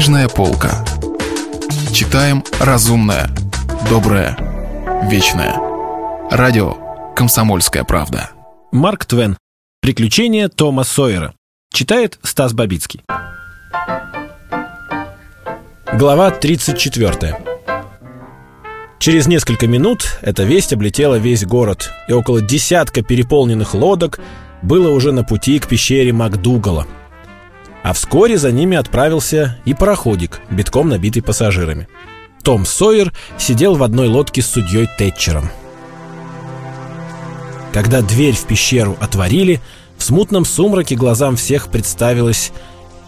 Книжная полка. Читаем разумное, доброе, вечное. Радио «Комсомольская правда». Марк Твен. Приключения Тома Сойера. Читает Стас Бабицкий. Глава 34. Через несколько минут эта весть облетела весь город, и около десятка переполненных лодок было уже на пути к пещере Макдугала. А вскоре за ними отправился и пароходик, битком набитый пассажирами. Том Сойер сидел в одной лодке с судьей Тэтчером. Когда дверь в пещеру отворили, в смутном сумраке глазам всех представилось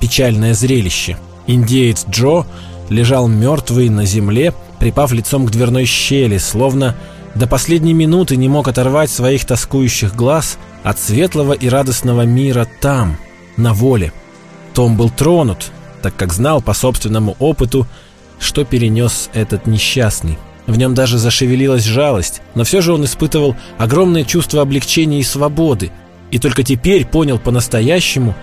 печальное зрелище. Индеец Джо лежал мертвый на земле, припав лицом к дверной щели, словно до последней минуты не мог оторвать своих тоскующих глаз от светлого и радостного мира там, на воле. Том был тронут, так как знал по собственному опыту, что перенес этот несчастный. В нем даже зашевелилась жалость, но все же он испытывал огромное чувство облегчения и свободы, и только теперь понял по-настоящему,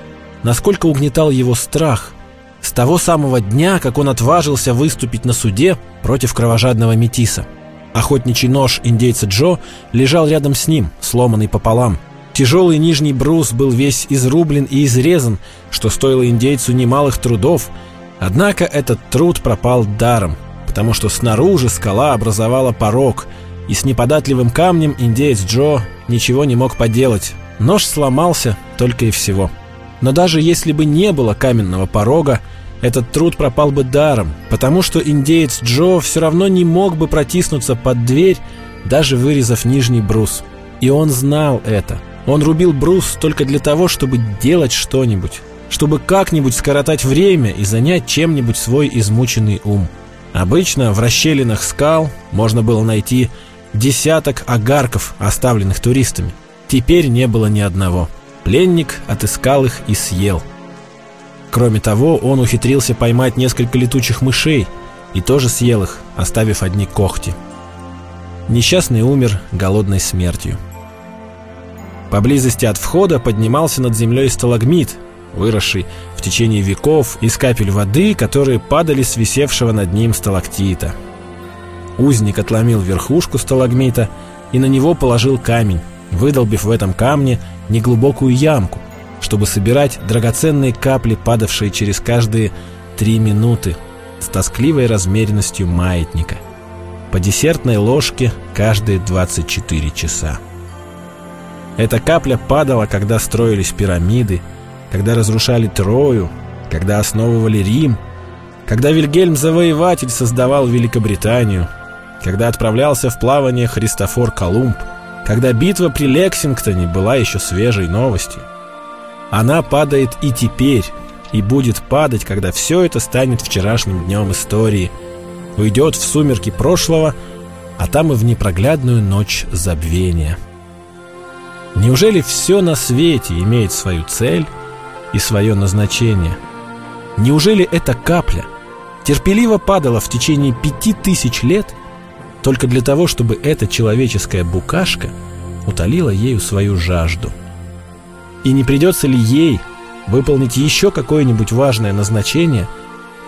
насколько угнетал его страх – с того самого дня, как он отважился выступить на суде против кровожадного метиса. Охотничий нож индейца Джо лежал рядом с ним, сломанный пополам. Тяжелый нижний брус был весь изрублен и изрезан, что стоило индейцу немалых трудов. Однако этот труд пропал даром, потому что снаружи скала образовала порог, и с неподатливым камнем индеец Джо ничего не мог поделать. Нож сломался только и всего. Но даже если бы не было каменного порога, этот труд пропал бы даром, потому что индеец Джо все равно не мог бы протиснуться под дверь, даже вырезав нижний брус. И он знал это. Он рубил брус только для того, чтобы делать что-нибудь, чтобы как-нибудь скоротать время и занять чем-нибудь свой измученный ум. Обычно в расщелинах скал можно было найти десяток огарков, оставленных туристами. Теперь не было ни одного. Пленник отыскал их и съел. Кроме того, он ухитрился поймать несколько летучих мышей и тоже съел их, оставив одни когти. Несчастный умер голодной смертью. Поблизости от входа поднимался над землей сталагмит, выросший в течение веков из капель воды, которые падали с висевшего над ним сталактита. Узник отломил верхушку сталагмита и на него положил камень, выдолбив в этом камне неглубокую ямку, чтобы собирать драгоценные капли, падавшие через каждые три минуты, с тоскливой размеренностью маятника. По десертной ложке каждые 24 часа. Эта капля падала, когда строились пирамиды, когда разрушали Трою, когда основывали Рим, когда Вильгельм Завоеватель создавал Великобританию, когда отправлялся в плавание Христофор Колумб – когда битва при Лексингтоне была еще свежей новостью. Она падает и теперь, и будет падать, когда все это станет вчерашним днем истории, уйдет в сумерки прошлого, а там и в непроглядную ночь забвения. Неужели все на свете имеет свою цель и свое назначение? Неужели эта капля терпеливо падала в течение пяти тысяч лет только для того, чтобы эта человеческая букашка утолила ею свою жажду. И не придется ли ей выполнить еще какое-нибудь важное назначение,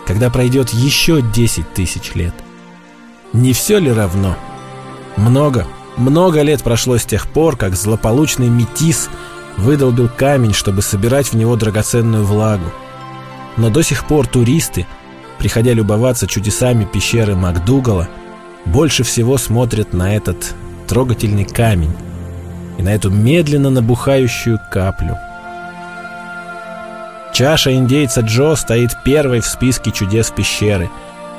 когда пройдет еще 10 тысяч лет? Не все ли равно? Много, много лет прошло с тех пор, как злополучный метис выдолбил камень, чтобы собирать в него драгоценную влагу. Но до сих пор туристы, приходя любоваться чудесами пещеры Макдугала, больше всего смотрят на этот трогательный камень и на эту медленно набухающую каплю. Чаша индейца Джо стоит первой в списке чудес пещеры.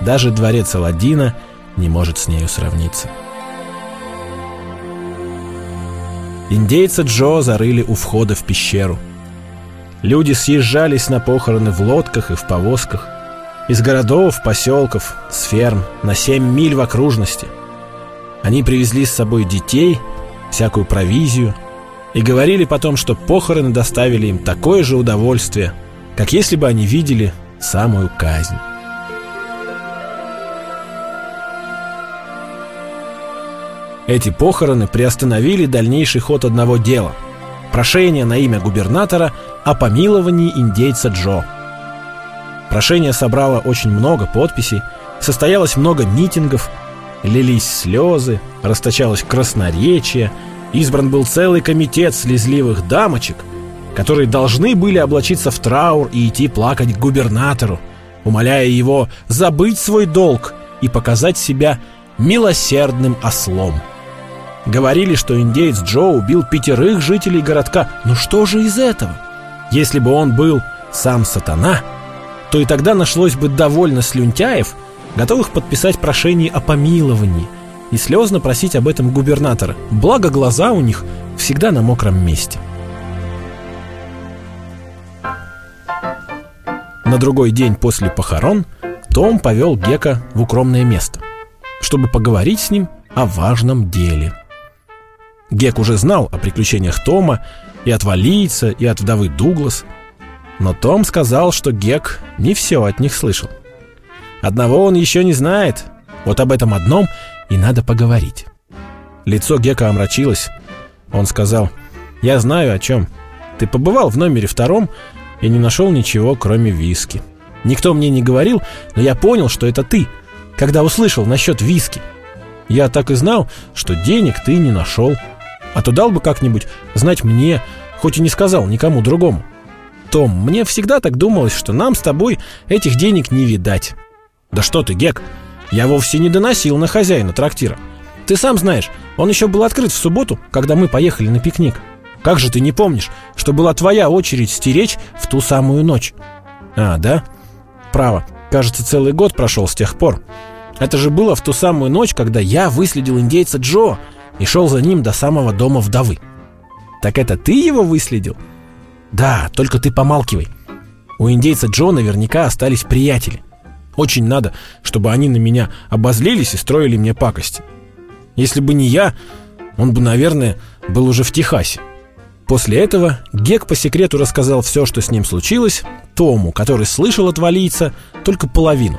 Даже дворец Аладдина не может с нею сравниться. Индейца Джо зарыли у входа в пещеру. Люди съезжались на похороны в лодках и в повозках. Из городов, поселков, с ферм, на 7 миль в окружности. Они привезли с собой детей, всякую провизию, и говорили потом, что похороны доставили им такое же удовольствие, как если бы они видели самую казнь. Эти похороны приостановили дальнейший ход одного дела – прошение на имя губернатора о помиловании индейца Джо – Прошение собрало очень много подписей, состоялось много митингов, лились слезы, расточалось красноречие, избран был целый комитет слезливых дамочек, которые должны были облачиться в траур и идти плакать к губернатору, умоляя его забыть свой долг и показать себя милосердным ослом. Говорили, что индеец Джо убил пятерых жителей городка. Ну что же из этого? Если бы он был сам сатана, то и тогда нашлось бы довольно слюнтяев, готовых подписать прошение о помиловании и слезно просить об этом губернатора. Благо глаза у них всегда на мокром месте. На другой день после похорон Том повел Гека в укромное место, чтобы поговорить с ним о важном деле – Гек уже знал о приключениях Тома и от Валийца, и от вдовы Дуглас. Но Том сказал, что Гек не все от них слышал. Одного он еще не знает. Вот об этом одном и надо поговорить. Лицо Гека омрачилось. Он сказал, «Я знаю о чем. Ты побывал в номере втором и не нашел ничего, кроме виски. Никто мне не говорил, но я понял, что это ты, когда услышал насчет виски. Я так и знал, что денег ты не нашел». А то дал бы как-нибудь знать мне, хоть и не сказал никому другому. Том, мне всегда так думалось, что нам с тобой этих денег не видать. Да что ты, Гек, я вовсе не доносил на хозяина трактира. Ты сам знаешь, он еще был открыт в субботу, когда мы поехали на пикник. Как же ты не помнишь, что была твоя очередь стеречь в ту самую ночь? А, да? Право, кажется, целый год прошел с тех пор. Это же было в ту самую ночь, когда я выследил индейца Джо, и шел за ним до самого дома вдовы. Так это ты его выследил? Да, только ты помалкивай. У индейца Джо наверняка остались приятели. Очень надо, чтобы они на меня обозлились и строили мне пакости. Если бы не я, он бы, наверное, был уже в Техасе. После этого Гек по секрету рассказал все, что с ним случилось, Тому, который слышал от валийца только половину.